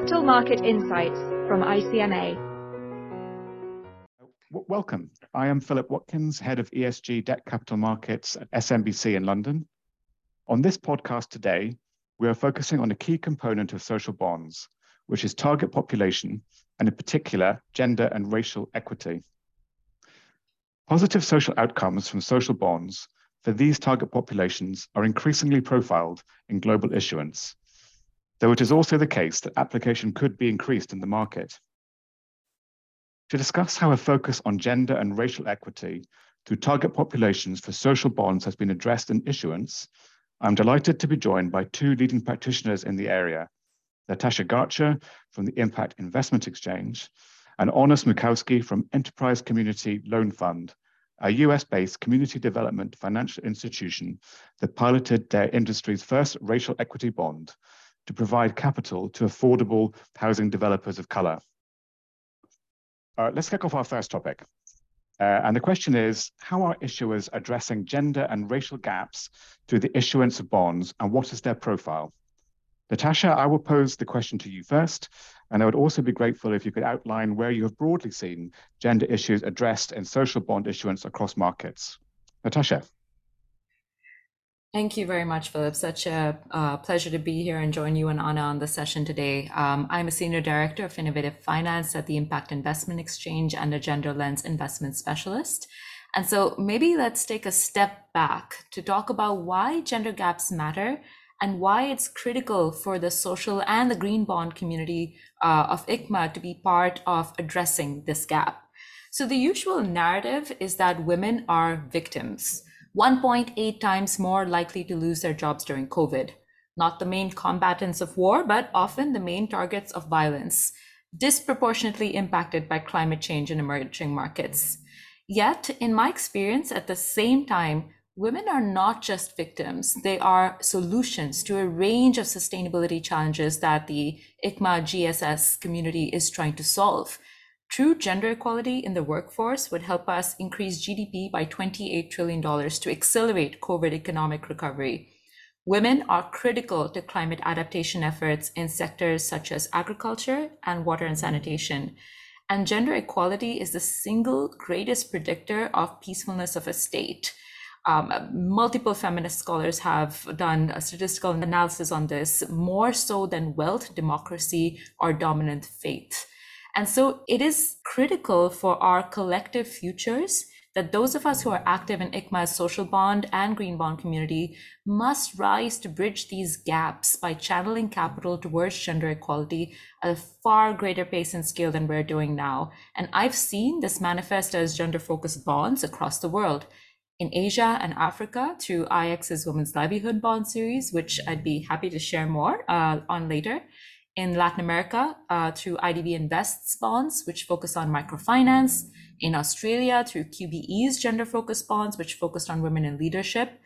Capital Market Insights from ICMA. Welcome. I am Philip Watkins, Head of ESG Debt Capital Markets at SMBC in London. On this podcast today, we are focusing on a key component of social bonds, which is target population, and in particular, gender and racial equity. Positive social outcomes from social bonds for these target populations are increasingly profiled in global issuance, though it is also the case that application could be increased in the market. To discuss how a focus on gender and racial equity through target populations for social bonds has been addressed in issuance, I'm delighted to be joined by two leading practitioners in the area, Natasha Garcha from the Impact Investment Exchange and Anna Smukowski from Enterprise Community Loan Fund, a US-based community development financial institution that piloted their industry's first racial equity bond to provide capital to affordable housing developers of color. Uh, let's kick off our first topic. Uh, and the question is, how are issuers addressing gender and racial gaps through the issuance of bonds, and what is their profile? Natasha, I will pose the question to you first, and I would also be grateful if you could outline where you have broadly seen gender issues addressed in social bond issuance across markets. Natasha. Thank you very much, Philip. Such a uh, pleasure to be here and join you and Anna on the session today. Um, I'm a Senior Director of Innovative Finance at the Impact Investment Exchange and a Gender Lens Investment Specialist. And so maybe let's take a step back to talk about why gender gaps matter and why it's critical for the social and the green bond community uh, of ICMA to be part of addressing this gap. So the usual narrative is that women are victims 1.8 times more likely to lose their jobs during COVID. Not the main combatants of war, but often the main targets of violence, disproportionately impacted by climate change in emerging markets. Yet, in my experience, at the same time, women are not just victims, they are solutions to a range of sustainability challenges that the ICMA GSS community is trying to solve. True gender equality in the workforce would help us increase GDP by $28 trillion to accelerate COVID economic recovery. Women are critical to climate adaptation efforts in sectors such as agriculture and water and sanitation. And gender equality is the single greatest predictor of peacefulness of a state. Um, multiple feminist scholars have done a statistical analysis on this, more so than wealth, democracy, or dominant faith. And so it is critical for our collective futures that those of us who are active in ICMA's social bond and green bond community must rise to bridge these gaps by channeling capital towards gender equality at a far greater pace and scale than we're doing now. And I've seen this manifest as gender focused bonds across the world. In Asia and Africa through IIX's Women's Livelihood Bond series, which I'd be happy to share more uh, on later in Latin America uh, through IDB Invests bonds, which focus on microfinance, in Australia through QBE's gender focused bonds, which focused on women in leadership.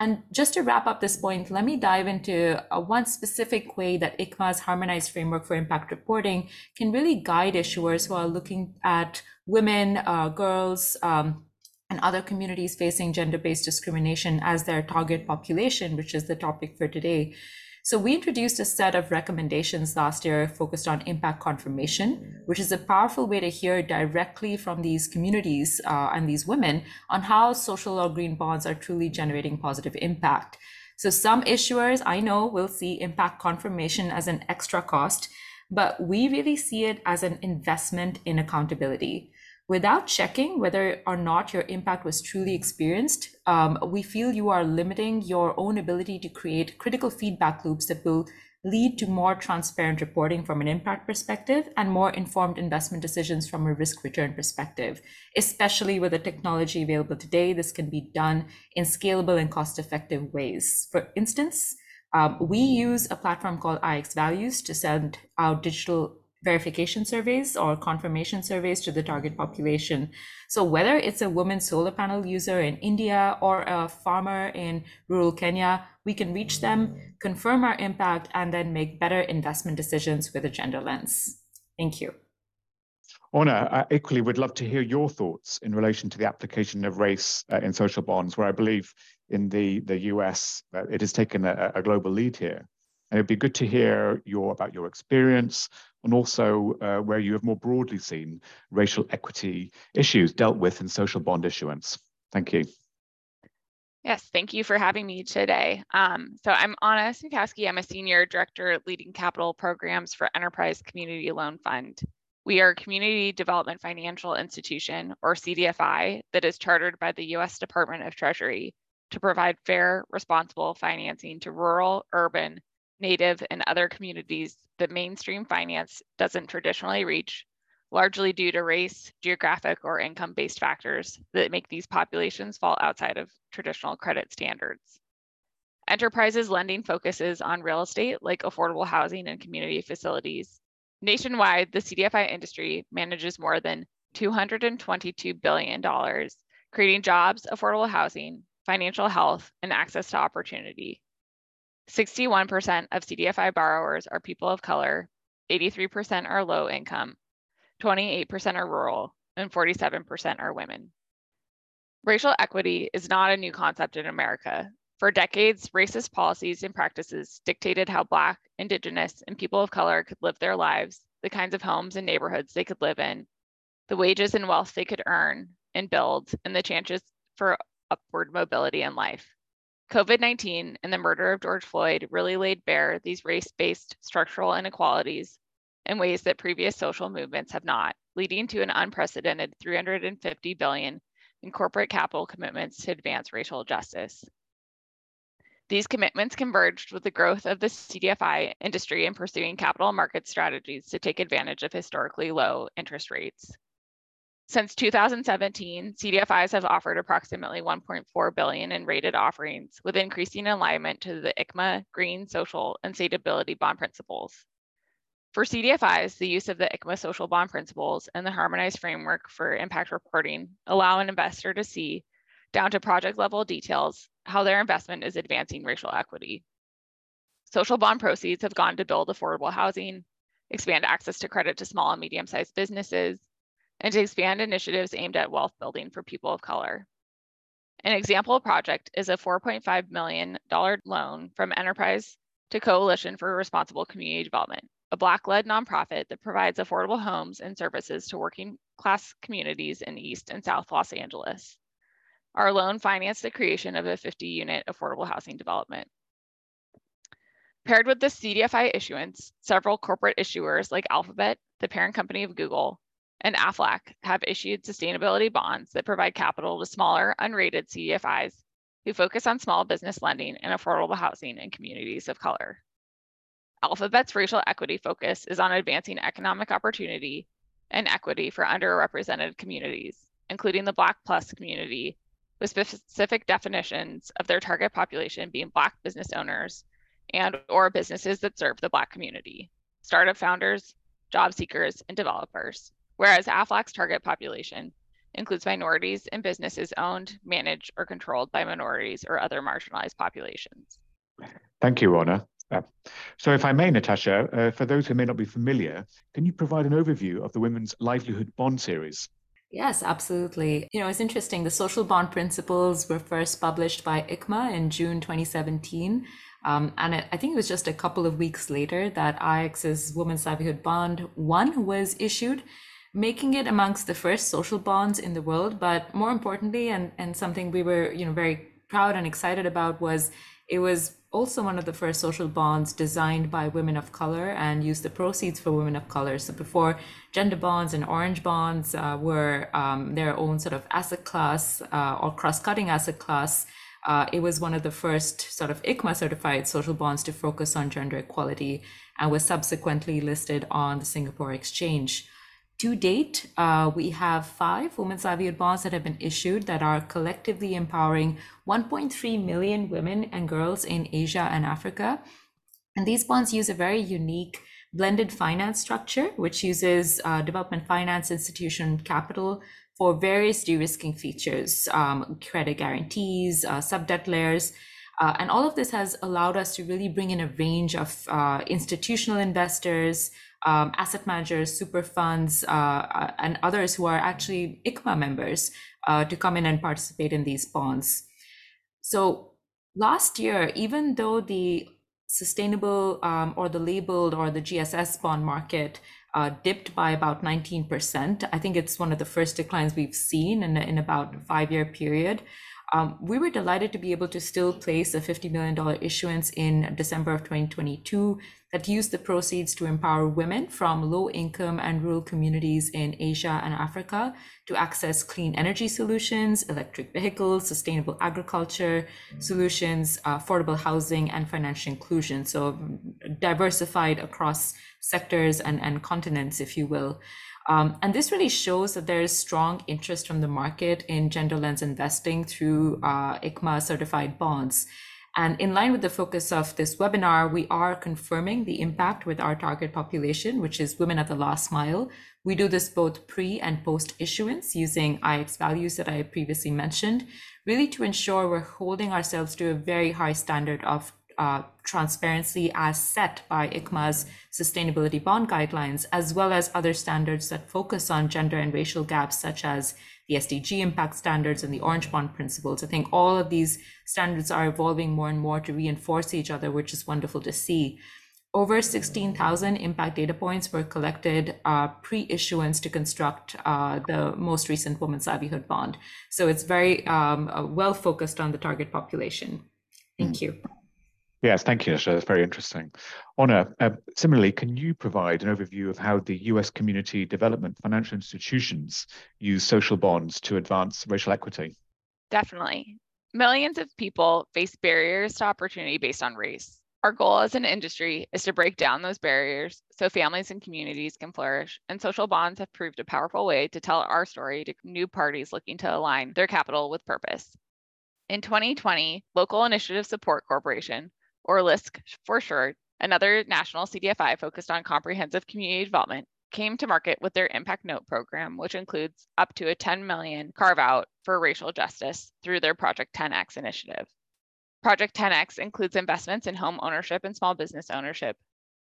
And just to wrap up this point, let me dive into uh, one specific way that ICMA's harmonized framework for impact reporting can really guide issuers who are looking at women, uh, girls, um, and other communities facing gender based discrimination as their target population, which is the topic for today. So we introduced a set of recommendations last year focused on impact confirmation, which is a powerful way to hear directly from these communities uh, and these women on how social or green bonds are truly generating positive impact. So some issuers I know will see impact confirmation as an extra cost, but we really see it as an investment in accountability without checking whether or not your impact was truly experienced, um, we feel you are limiting your own ability to create critical feedback loops that will lead to more transparent reporting from an impact perspective and more informed investment decisions from a risk return perspective. Especially with the technology available today, this can be done in scalable and cost effective ways. For instance, um, we use a platform called IIX Values to send out digital verification surveys or confirmation surveys to the target population. So whether it's a woman solar panel user in India or a farmer in rural Kenya, we can reach them, confirm our impact, and then make better investment decisions with a gender lens. Thank you. Anna, I equally would love to hear your thoughts in relation to the application of race uh, in social bonds, where I believe in the, the US, uh, it has taken a, a global lead here. And it'd be good to hear your about your experience and also uh, where you have more broadly seen racial equity issues dealt with in social bond issuance. Thank you. Yes, thank you for having me today. Um, so I'm Anna Smukowski. I'm a senior director at leading capital programs for Enterprise Community Loan Fund. We are a community development financial institution, or CDFI, that is chartered by the US Department of Treasury to provide fair, responsible financing to rural, urban, native, and other communities that mainstream finance doesn't traditionally reach, largely due to race, geographic, or income based factors that make these populations fall outside of traditional credit standards. Enterprises lending focuses on real estate like affordable housing and community facilities, Nationwide, the CDFI industry manages more than $222 billion, creating jobs, affordable housing, financial health, and access to opportunity. 61% of CDFI borrowers are people of color, 83% are low income, 28% are rural, and 47% are women. Racial equity is not a new concept in America. For decades, racist policies and practices dictated how Black, Indigenous, and people of color could live their lives, the kinds of homes and neighborhoods they could live in, the wages and wealth they could earn and build, and the chances for upward mobility in life. COVID 19 and the murder of George Floyd really laid bare these race based structural inequalities in ways that previous social movements have not, leading to an unprecedented 350 billion in corporate capital commitments to advance racial justice. These commitments converged with the growth of the CDFI industry in pursuing capital market strategies to take advantage of historically low interest rates. Since 2017, CDFIs have offered approximately 1.4 billion in rated offerings with increasing alignment to the ICMA green, social, and sustainability bond principles. For CDFIs, the use of the ICMA social bond principles and the harmonized framework for impact reporting allow an investor to see down to project level details how their investment is advancing racial equity. Social bond proceeds have gone to build affordable housing, expand access to credit to small and medium sized businesses, and to expand initiatives aimed at wealth building for people of color. An example project is a $4.5 million loan from Enterprise to Coalition for Responsible Community Development, a Black led nonprofit that provides affordable homes and services to working class communities in East and South Los Angeles. Our loan financed the creation of a 50 unit affordable housing development. Paired with the CDFI issuance, several corporate issuers like Alphabet, the parent company of Google, and AFLAC have issued sustainability bonds that provide capital to smaller, unrated CDFIs who focus on small business lending and affordable housing in communities of color. Alphabet's racial equity focus is on advancing economic opportunity and equity for underrepresented communities, including the Black Plus community with specific definitions of their target population being Black business owners and or businesses that serve the Black community, startup founders, job seekers, and developers, whereas AFLAC's target population includes minorities and businesses owned, managed, or controlled by minorities or other marginalized populations. Thank you, Rona. Uh, so if I may, Natasha, uh, for those who may not be familiar, can you provide an overview of the Women's Livelihood Bond Series? Yes, absolutely. You know, it's interesting. The social bond principles were first published by ICMA in June 2017. Um, and it, I think it was just a couple of weeks later that IIX's Women's Livelihood Bond 1 was issued, making it amongst the first social bonds in the world. But more importantly, and, and something we were, you know, very proud and excited about was it was also one of the first social bonds designed by women of color and used the proceeds for women of color. So before gender bonds and orange bonds uh, were um, their own sort of asset class uh, or cross-cutting asset class, uh, it was one of the first sort of ICMA certified social bonds to focus on gender equality and was subsequently listed on the Singapore Exchange. To date, uh, we have five women's livelihood bonds that have been issued that are collectively empowering 1.3 million women and girls in Asia and Africa. And these bonds use a very unique blended finance structure, which uses uh, development finance institution capital for various de-risking features, um, credit guarantees, uh, sub-debt layers, uh, and all of this has allowed us to really bring in a range of uh, institutional investors, um, asset managers, super funds, uh, uh and others who are actually ICMA members uh, to come in and participate in these bonds. So last year, even though the sustainable um, or the labeled or the GSS bond market uh, dipped by about 19%. I think it's one of the first declines we've seen in, in about a five year period. Um, we were delighted to be able to still place a $50 million issuance in December of 2022 that used the proceeds to empower women from low income and rural communities in Asia and Africa to access clean energy solutions, electric vehicles, sustainable agriculture solutions, uh, affordable housing, and financial inclusion. So diversified across sectors and continents, if you will. Um, and this really shows that there is strong interest from the market in gender lens investing through uh, ICMA certified bonds. And in line with the focus of this webinar, we are confirming the impact with our target population, which is women at the last mile. We do this both pre and post issuance using IIX values that I previously mentioned, really to ensure we're holding ourselves to a very high standard of uh, transparency as set by ICMA's sustainability bond guidelines, as well as other standards that focus on gender and racial gaps, such as the SDG impact standards and the Orange Bond principles. I think all of these standards are evolving more and more to reinforce each other, which is wonderful to see. Over 16,000 impact data points were collected uh, pre-issuance to construct uh, the most recent Women's Livelihood Bond. So it's very um, uh, well focused on the target population. Thank mm. you. Yes, thank you, Nisha. That's very interesting. Anna, uh, similarly, can you provide an overview of how the US community development financial institutions use social bonds to advance racial equity? Definitely. Millions of people face barriers to opportunity based on race. Our goal as an industry is to break down those barriers so families and communities can flourish, and social bonds have proved a powerful way to tell our story to new parties looking to align their capital with purpose. In 2020, Local Initiative Support Corporation or LISC for short, another national CDFI focused on comprehensive community development, came to market with their Impact Note program, which includes up to a 10 million carve out for racial justice through their Project 10X initiative. Project 10X includes investments in home ownership and small business ownership,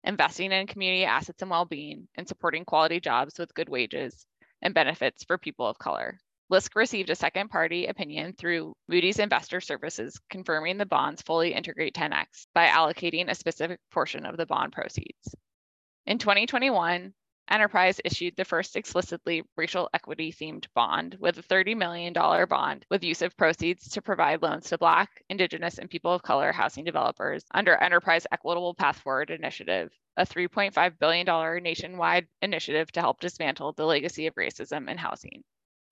investing in community assets and well-being, and supporting quality jobs with good wages and benefits for people of color. LISC received a second party opinion through Moody's Investor Services, confirming the bonds fully integrate 10x by allocating a specific portion of the bond proceeds. In 2021, Enterprise issued the first explicitly racial equity themed bond with a $30 million bond with use of proceeds to provide loans to Black, Indigenous, and people of color housing developers under Enterprise Equitable Path Forward Initiative, a $3.5 billion nationwide initiative to help dismantle the legacy of racism in housing.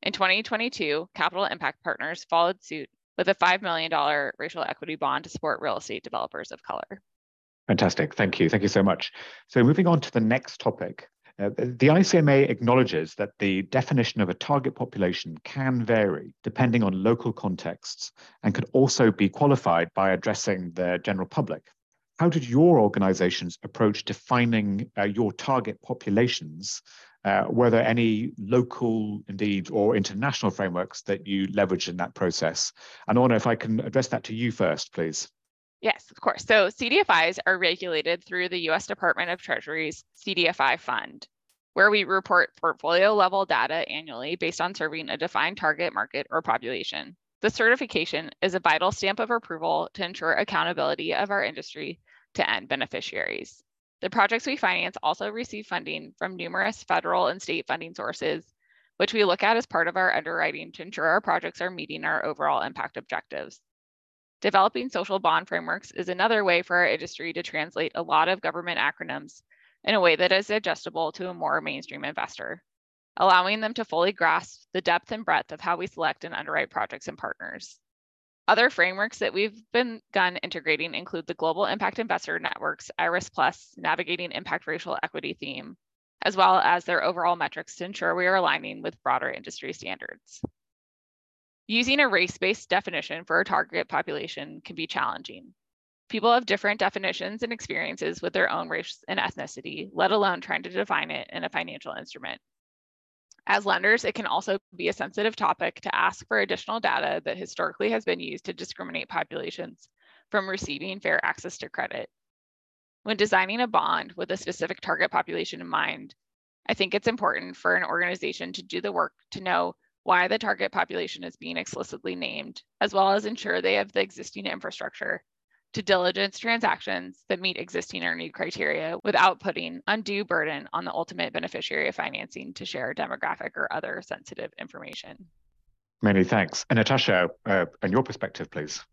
In 2022, Capital Impact Partners followed suit with a $5 million racial equity bond to support real estate developers of color. Fantastic. Thank you. Thank you so much. So, moving on to the next topic. Uh, the ICMA acknowledges that the definition of a target population can vary depending on local contexts and could also be qualified by addressing the general public. How did your organizations approach defining uh, your target populations uh, were there any local, indeed, or international frameworks that you leveraged in that process? And Anna, if I can address that to you first, please. Yes, of course. So CDFIs are regulated through the US Department of Treasury's CDFI fund, where we report portfolio level data annually based on serving a defined target market or population. The certification is a vital stamp of approval to ensure accountability of our industry to end beneficiaries. The projects we finance also receive funding from numerous federal and state funding sources, which we look at as part of our underwriting to ensure our projects are meeting our overall impact objectives. Developing social bond frameworks is another way for our industry to translate a lot of government acronyms in a way that is adjustable to a more mainstream investor, allowing them to fully grasp the depth and breadth of how we select and underwrite projects and partners. Other frameworks that we've begun integrating include the Global Impact Investing Network's IRIS Plus Navigating Impact Racial Equity theme, as well as their overall metrics to ensure we are aligning with broader industry standards. Using a race-based definition for a target population can be challenging. People have different definitions and experiences with their own race and ethnicity, let alone trying to define it in a financial instrument. As lenders, it can also be a sensitive topic to ask for additional data that historically has been used to discriminate populations from receiving fair access to credit. When designing a bond with a specific target population in mind, I think it's important for an organization to do the work to know why the target population is being explicitly named, as well as ensure they have the existing infrastructure to diligence transactions that meet existing or new criteria without putting undue burden on the ultimate beneficiary of financing to share demographic or other sensitive information. Many thanks. And Natasha, uh, and your perspective, please.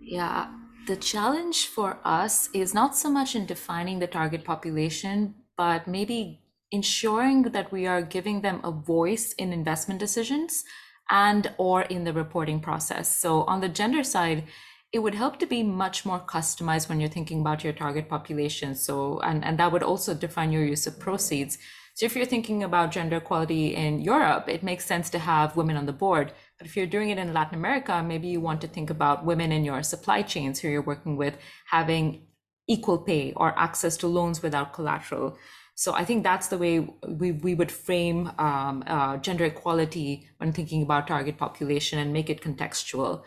Yeah, the challenge for us is not so much in defining the target population, but maybe ensuring that we are giving them a voice in investment decisions and or in the reporting process. So on the gender side, it would help to be much more customized when you're thinking about your target population. So, and, and that would also define your use of proceeds. So if you're thinking about gender equality in Europe, it makes sense to have women on the board. But if you're doing it in Latin America, maybe you want to think about women in your supply chains who you're working with having equal pay or access to loans without collateral. So I think that's the way we, we would frame um, uh, gender equality when thinking about target population and make it contextual.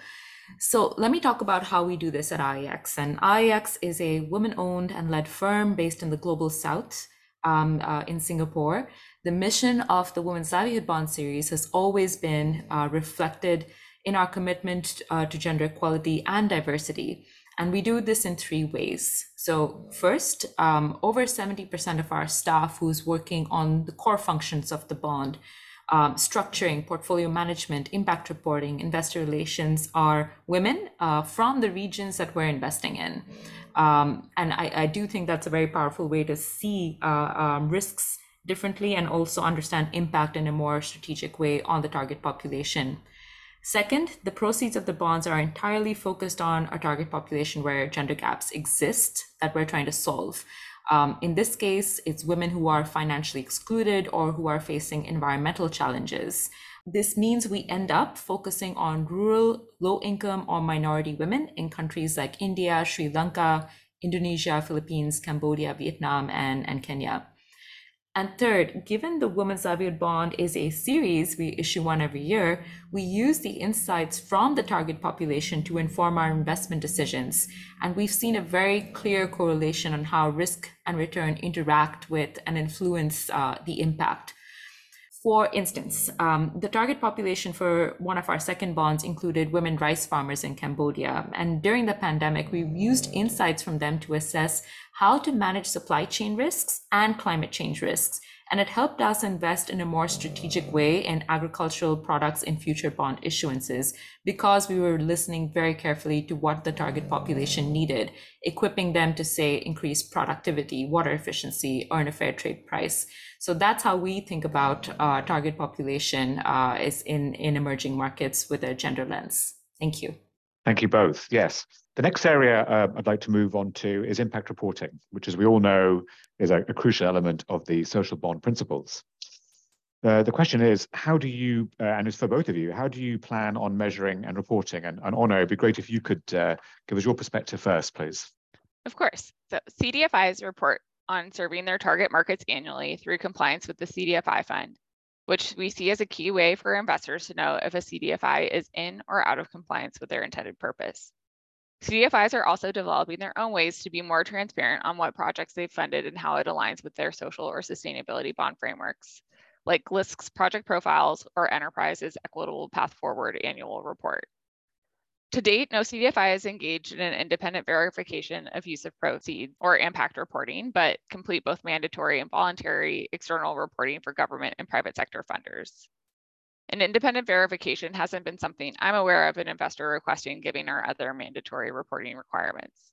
So let me talk about how we do this at IIX. And IIX is a women-owned and led firm based in the global south um, uh, in Singapore. The mission of the Women's Livelihood Bond Series has always been uh, reflected in our commitment uh, to gender equality and diversity. And we do this in three ways. So, first, um, over 70% of our staff who's working on the core functions of the bond, um, structuring, portfolio management, impact reporting, investor relations are women uh, from the regions that we're investing in. Um, and I, I, do think that's a very powerful way to see uh, um, risks differently and also understand impact in a more strategic way on the target population. Second, the proceeds of the bonds are entirely focused on a target population where gender gaps exist that we're trying to solve. Um, in this case, it's women who are financially excluded or who are facing environmental challenges. This means we end up focusing on rural, low income, or minority women in countries like India, Sri Lanka, Indonesia, Philippines, Cambodia, Vietnam, and, and Kenya. And third, given the Women's Livelihood Bond is a series, we issue one every year, we use the insights from the target population to inform our investment decisions. And we've seen a very clear correlation on how risk and return interact with and influence uh, the impact. For instance, um, the target population for one of our second bonds included women rice farmers in Cambodia. And during the pandemic, we used insights from them to assess how to manage supply chain risks and climate change risks and it helped us invest in a more strategic way in agricultural products in future bond issuances because we were listening very carefully to what the target population needed, equipping them to say increase productivity, water efficiency, earn a fair trade price. So that's how we think about uh, target population uh, is in, in emerging markets with a gender lens. Thank you. Thank you both. Yes. The next area uh, I'd like to move on to is impact reporting, which, as we all know, is a, a crucial element of the social bond principles. Uh, the question is, how do you, uh, and it's for both of you, how do you plan on measuring and reporting? And, and Anna, it'd be great if you could uh, give us your perspective first, please. Of course. So CDFIs report on serving their target markets annually through compliance with the CDFI fund, which we see as a key way for investors to know if a CDFI is in or out of compliance with their intended purpose. CDFIs are also developing their own ways to be more transparent on what projects they've funded and how it aligns with their social or sustainability bond frameworks, like LISC's project profiles or Enterprise's Equitable Path Forward annual report. To date, no CDFI has engaged in an independent verification of use of proceeds or impact reporting, but complete both mandatory and voluntary external reporting for government and private sector funders. An independent verification hasn't been something I'm aware of an investor requesting given our other mandatory reporting requirements.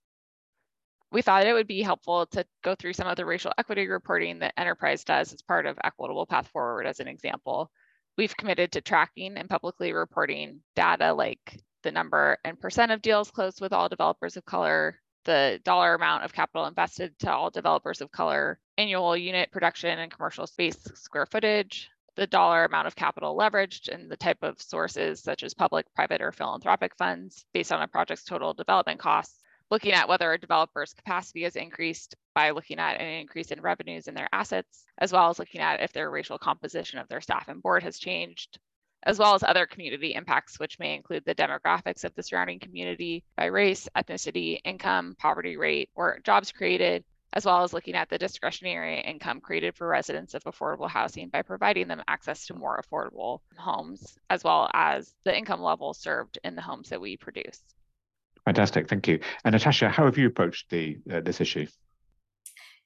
We thought it would be helpful to go through some of the racial equity reporting that Enterprise does as part of Equitable Path Forward as an example. We've committed to tracking and publicly reporting data like the number and percent of deals closed with all developers of color, the dollar amount of capital invested to all developers of color, annual unit production and commercial space square footage, the dollar amount of capital leveraged and the type of sources such as public, private, or philanthropic funds based on a project's total development costs, looking at whether a developer's capacity has increased by looking at an increase in revenues in their assets, as well as looking at if their racial composition of their staff and board has changed, as well as other community impacts, which may include the demographics of the surrounding community by race, ethnicity, income, poverty rate, or jobs created, as well as looking at the discretionary income created for residents of affordable housing by providing them access to more affordable homes, as well as the income level served in the homes that we produce. Fantastic, thank you. And Natasha, how have you approached the uh, this issue?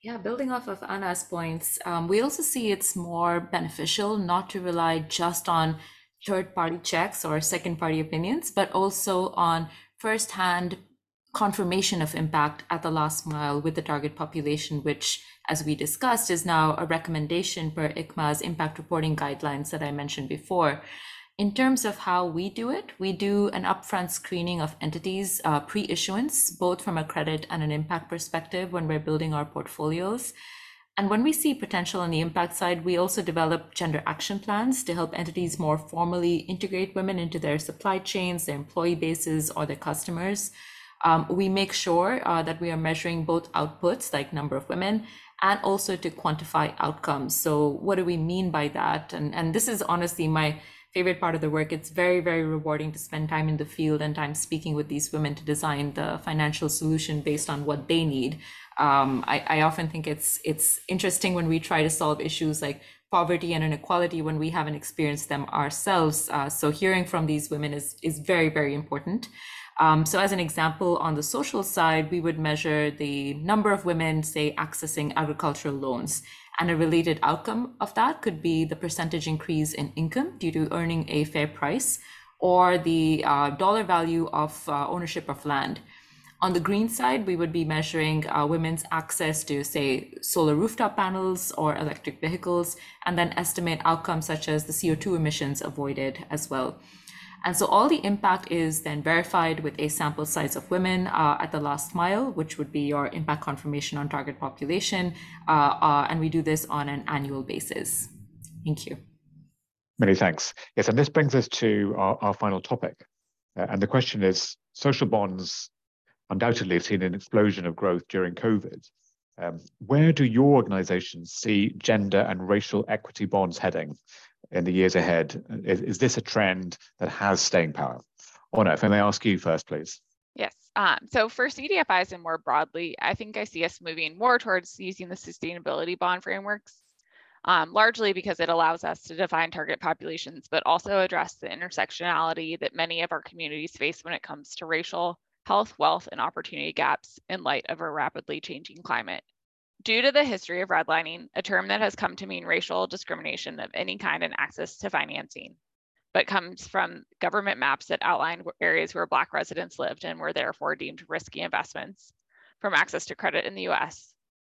Yeah, building off of Anna's points, um, we also see it's more beneficial not to rely just on third party checks or second party opinions, but also on first hand confirmation of impact at the last mile with the target population, which, as we discussed, is now a recommendation per ICMA's impact reporting guidelines that I mentioned before. In terms of how we do it, we do an upfront screening of entities uh, pre issuance, both from a credit and an impact perspective when we're building our portfolios. And when we see potential on the impact side, we also develop gender action plans to help entities more formally integrate women into their supply chains, their employee bases, or their customers. Um, we make sure uh, that we are measuring both outputs, like number of women, and also to quantify outcomes. So, what do we mean by that? And, and this is honestly my favorite part of the work. It's very, very rewarding to spend time in the field and time speaking with these women to design the financial solution based on what they need. Um, I, I often think it's it's interesting when we try to solve issues like poverty and inequality when we haven't experienced them ourselves. Uh, so hearing from these women is is very, very important. Um, so as an example, on the social side, we would measure the number of women, say, accessing agricultural loans. And a related outcome of that could be the percentage increase in income due to earning a fair price or the uh, dollar value of uh, ownership of land. On the green side, we would be measuring uh, women's access to, say, solar rooftop panels or electric vehicles, and then estimate outcomes such as the CO2 emissions avoided as well. And so all the impact is then verified with a sample size of women uh, at the last mile, which would be your impact confirmation on target population. Uh, uh, and we do this on an annual basis. Thank you. Many thanks. Yes, and this brings us to our, our final topic. Uh, and the question is social bonds undoubtedly seen an explosion of growth during COVID. Um, where do your organizations see gender and racial equity bonds heading? in the years ahead? Is, is this a trend that has staying power? Or no, if I may ask you first, please. Yes. Um, so for CDFIs and more broadly, I think I see us moving more towards using the sustainability bond frameworks, um, largely because it allows us to define target populations, but also address the intersectionality that many of our communities face when it comes to racial, health, wealth, and opportunity gaps in light of a rapidly changing climate. Due to the history of redlining, a term that has come to mean racial discrimination of any kind in access to financing, but comes from government maps that outline areas where Black residents lived and were therefore deemed risky investments from access to credit in the US.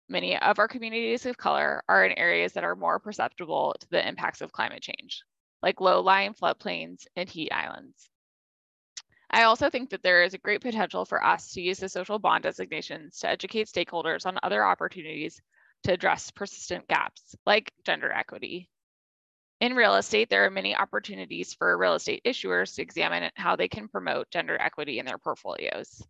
Many of our communities of color are in areas that are more perceptible to the impacts of climate change, like low-lying floodplains and heat islands. I also think that there is a great potential for us to use the social bond designations to educate stakeholders on other opportunities to address persistent gaps, like gender equity. In real estate, there are many opportunities for real estate issuers to examine how they can promote gender equity in their portfolios.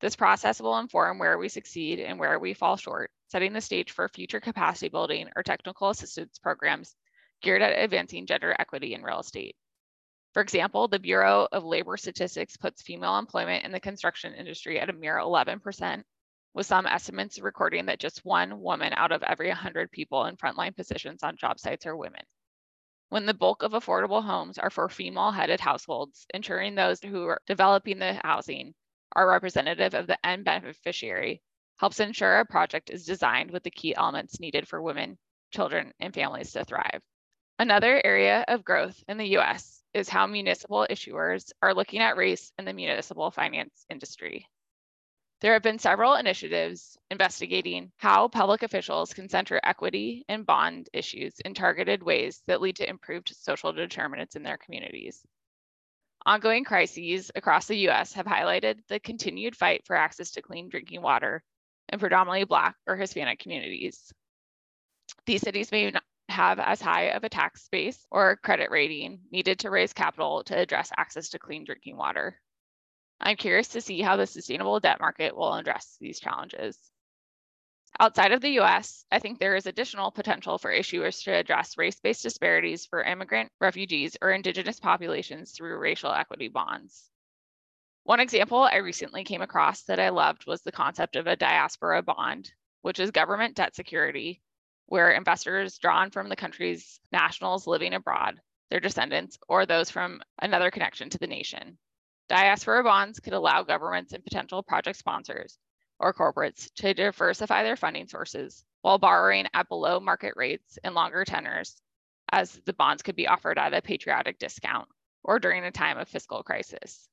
This process will inform where we succeed and where we fall short, setting the stage for future capacity building or technical assistance programs geared at advancing gender equity in real estate. For example, the Bureau of Labor Statistics puts female employment in the construction industry at a mere 11%, with some estimates recording that just one woman out of every 100 people in frontline positions on job sites are women. When the bulk of affordable homes are for female headed households, ensuring those who are developing the housing are representative of the end beneficiary helps ensure a project is designed with the key elements needed for women, children, and families to thrive. Another area of growth in the US is how municipal issuers are looking at race in the municipal finance industry. There have been several initiatives investigating how public officials can center equity and bond issues in targeted ways that lead to improved social determinants in their communities. Ongoing crises across the US have highlighted the continued fight for access to clean drinking water in predominantly Black or Hispanic communities. These cities may have as high of a tax base or credit rating needed to raise capital to address access to clean drinking water. I'm curious to see how the sustainable debt market will address these challenges. Outside of the US, I think there is additional potential for issuers to address race based disparities for immigrant, refugees, or Indigenous populations through racial equity bonds. One example I recently came across that I loved was the concept of a diaspora bond, which is government debt security where investors drawn from the country's nationals living abroad, their descendants, or those from another connection to the nation, Diaspora bonds could allow governments and potential project sponsors or corporates to diversify their funding sources while borrowing at below market rates and longer tenors, as the bonds could be offered at a patriotic discount or during a time of fiscal crisis.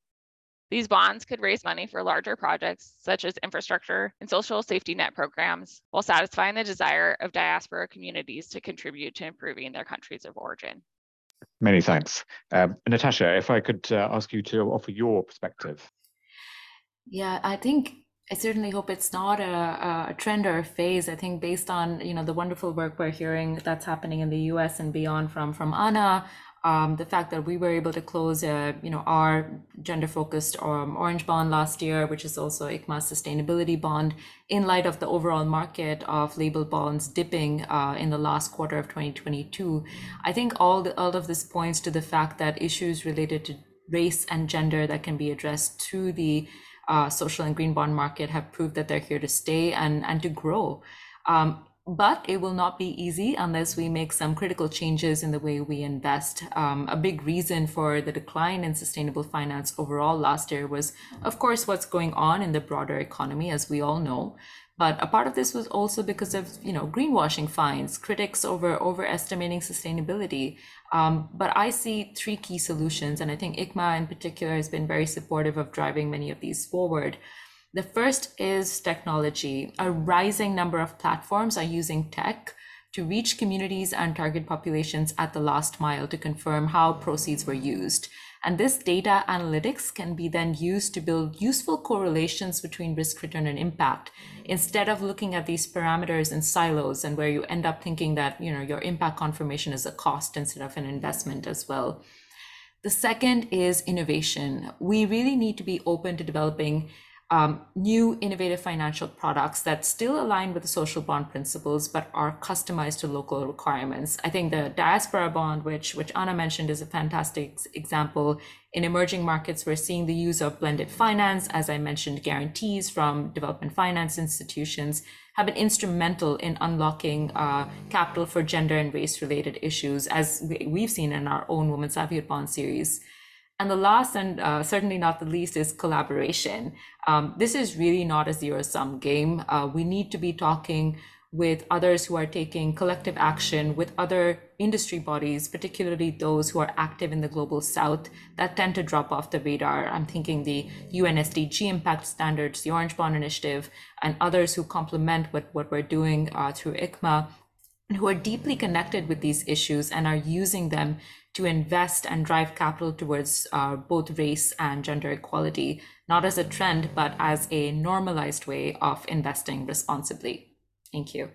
These bonds could raise money for larger projects such as infrastructure and social safety net programs while satisfying the desire of diaspora communities to contribute to improving their countries of origin. Many thanks. Um, Natasha, if I could uh, ask you to offer your perspective. Yeah, I think I certainly hope it's not a, a, trend or a phase. I think based on you know the wonderful work we're hearing that's happening in the U.S. and beyond from from Anna, um, the fact that we were able to close a, you know our gender focused um, orange bond last year, which is also ICMA's sustainability bond, in light of the overall market of label bonds dipping uh, in the last quarter of 2022. I think all the, all of this points to the fact that issues related to race and gender that can be addressed through the uh, social and green bond market have proved that they're here to stay and, and to grow. Um, but it will not be easy unless we make some critical changes in the way we invest. Um, a big reason for the decline in sustainable finance overall last year was, of course, what's going on in the broader economy, as we all know. But a part of this was also because of you know greenwashing fines, critics over overestimating sustainability. Um, but I see three key solutions, and I think ICMA in particular has been very supportive of driving many of these forward. The first is technology. A rising number of platforms are using tech to reach communities and target populations at the last mile to confirm how proceeds were used. And this data analytics can be then used to build useful correlations between risk, return, and impact instead of looking at these parameters in silos and where you end up thinking that you know your impact confirmation is a cost instead of an investment as well. The second is innovation. We really need to be open to developing um, new innovative financial products that still align with the social bond principles but are customized to local requirements. I think the diaspora bond, which which Anna mentioned, is a fantastic example. In emerging markets, we're seeing the use of blended finance, as I mentioned, guarantees from development finance institutions have been instrumental in unlocking uh, capital for gender and race related issues, as we've seen in our own Women's Livelihood Bond series. And the last and uh, certainly not the least is collaboration. Um, this is really not a zero sum game. Uh, we need to be talking with others who are taking collective action with other industry bodies, particularly those who are active in the global south that tend to drop off the radar. I'm thinking the UN SDG impact standards, the Orange Bond Initiative, and others who complement what, what we're doing uh, through ICMA who are deeply connected with these issues and are using them to invest and drive capital towards uh, both race and gender equality, not as a trend, but as a normalized way of investing responsibly. Thank you.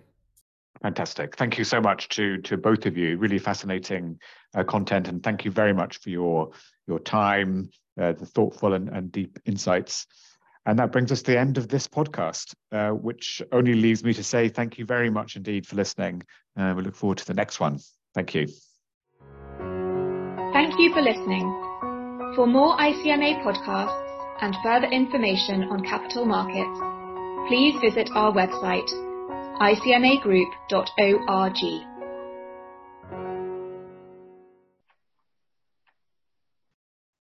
Fantastic. Thank you so much to, to both of you. Really fascinating uh, content. And thank you very much for your, your time, uh, the thoughtful and, and deep insights. And that brings us to the end of this podcast, uh, which only leaves me to say thank you very much indeed for listening. Uh, we look forward to the next one. Thank you. Thank you for listening. For more ICMA podcasts and further information on capital markets, please visit our website, icmagroup.org.